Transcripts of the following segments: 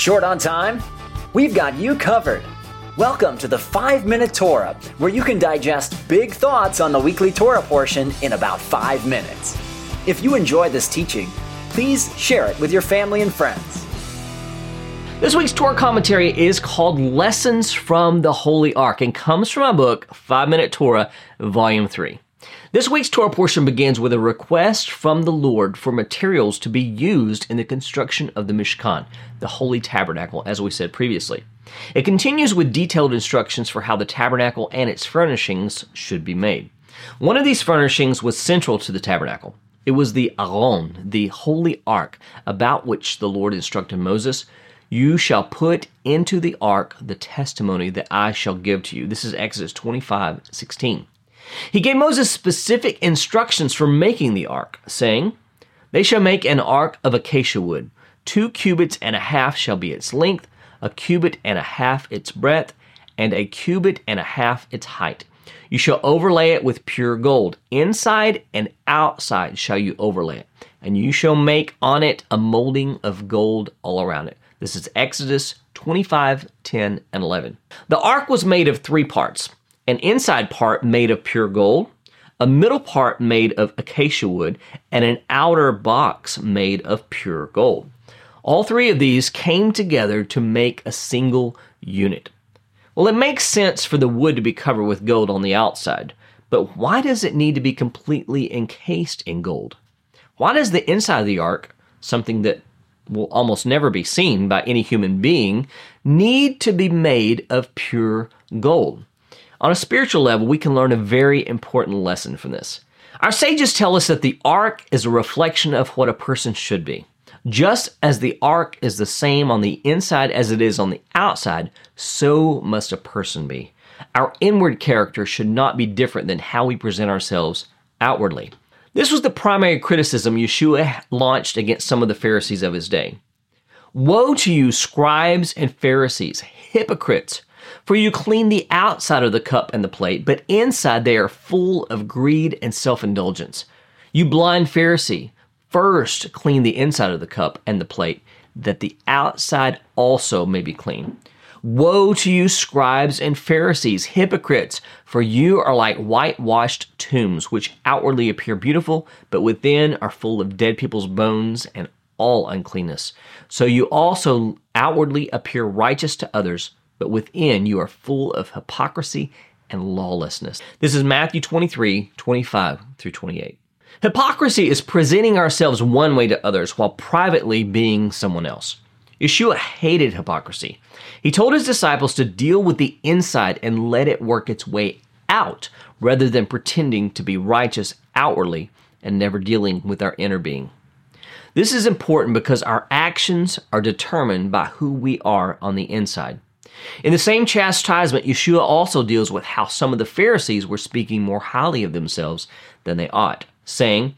Short on time? We've got you covered. Welcome to the 5 Minute Torah, where you can digest big thoughts on the weekly Torah portion in about 5 minutes. If you enjoy this teaching, please share it with your family and friends. This week's Torah commentary is called Lessons from the Holy Ark and comes from my book, 5 Minute Torah, Volume 3. This week's Torah portion begins with a request from the Lord for materials to be used in the construction of the Mishkan, the Holy Tabernacle, as we said previously. It continues with detailed instructions for how the tabernacle and its furnishings should be made. One of these furnishings was central to the tabernacle. It was the Aron, the Holy Ark, about which the Lord instructed Moses you shall put into the ark the testimony that I shall give to you. This is Exodus 25 16. He gave Moses specific instructions for making the ark, saying, They shall make an ark of acacia wood. Two cubits and a half shall be its length, a cubit and a half its breadth, and a cubit and a half its height. You shall overlay it with pure gold. Inside and outside shall you overlay it, and you shall make on it a molding of gold all around it. This is Exodus 25, 10, and 11. The ark was made of three parts an inside part made of pure gold, a middle part made of acacia wood, and an outer box made of pure gold. All three of these came together to make a single unit. Well, it makes sense for the wood to be covered with gold on the outside, but why does it need to be completely encased in gold? Why does the inside of the ark, something that will almost never be seen by any human being, need to be made of pure gold. On a spiritual level, we can learn a very important lesson from this. Our sages tell us that the ark is a reflection of what a person should be. Just as the ark is the same on the inside as it is on the outside, so must a person be. Our inward character should not be different than how we present ourselves outwardly. This was the primary criticism Yeshua launched against some of the Pharisees of his day. Woe to you, scribes and Pharisees, hypocrites! For you clean the outside of the cup and the plate, but inside they are full of greed and self indulgence. You blind Pharisee, first clean the inside of the cup and the plate, that the outside also may be clean. Woe to you, scribes and Pharisees, hypocrites, for you are like whitewashed tombs, which outwardly appear beautiful, but within are full of dead people's bones and all uncleanness. So you also outwardly appear righteous to others, but within you are full of hypocrisy and lawlessness. This is Matthew 23 25 through 28. Hypocrisy is presenting ourselves one way to others while privately being someone else. Yeshua hated hypocrisy. He told his disciples to deal with the inside and let it work its way out rather than pretending to be righteous outwardly and never dealing with our inner being. This is important because our actions are determined by who we are on the inside. In the same chastisement, Yeshua also deals with how some of the Pharisees were speaking more highly of themselves than they ought, saying,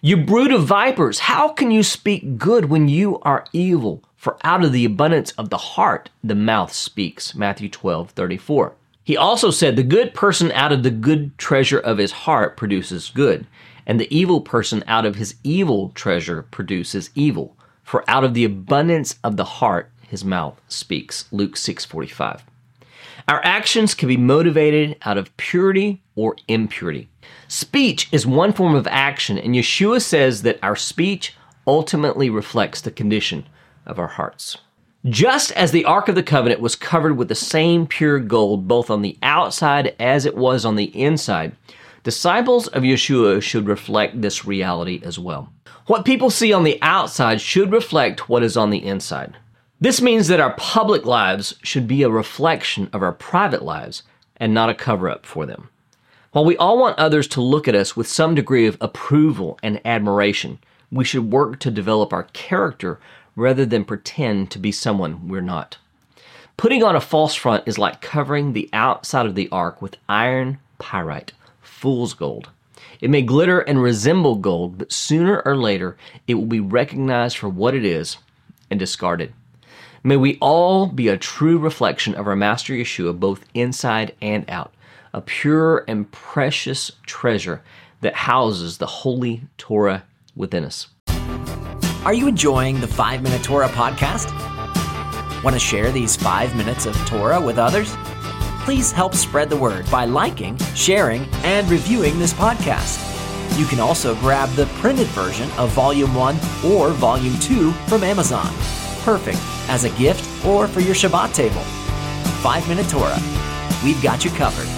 You brood of vipers, how can you speak good when you are evil? For out of the abundance of the heart, the mouth speaks. Matthew 12, 34. He also said, The good person out of the good treasure of his heart produces good, and the evil person out of his evil treasure produces evil. For out of the abundance of the heart, his mouth speaks. Luke 6, 45. Our actions can be motivated out of purity or impurity. Speech is one form of action, and Yeshua says that our speech ultimately reflects the condition of our hearts. Just as the Ark of the Covenant was covered with the same pure gold both on the outside as it was on the inside, disciples of Yeshua should reflect this reality as well. What people see on the outside should reflect what is on the inside. This means that our public lives should be a reflection of our private lives and not a cover up for them. While we all want others to look at us with some degree of approval and admiration, we should work to develop our character rather than pretend to be someone we're not. Putting on a false front is like covering the outside of the ark with iron pyrite, fool's gold. It may glitter and resemble gold, but sooner or later it will be recognized for what it is and discarded. May we all be a true reflection of our Master Yeshua, both inside and out, a pure and precious treasure that houses the holy Torah within us. Are you enjoying the 5 Minute Torah podcast? Want to share these five minutes of Torah with others? Please help spread the word by liking, sharing, and reviewing this podcast. You can also grab the printed version of Volume 1 or Volume 2 from Amazon perfect as a gift or for your Shabbat table. Five Minute Torah. We've got you covered.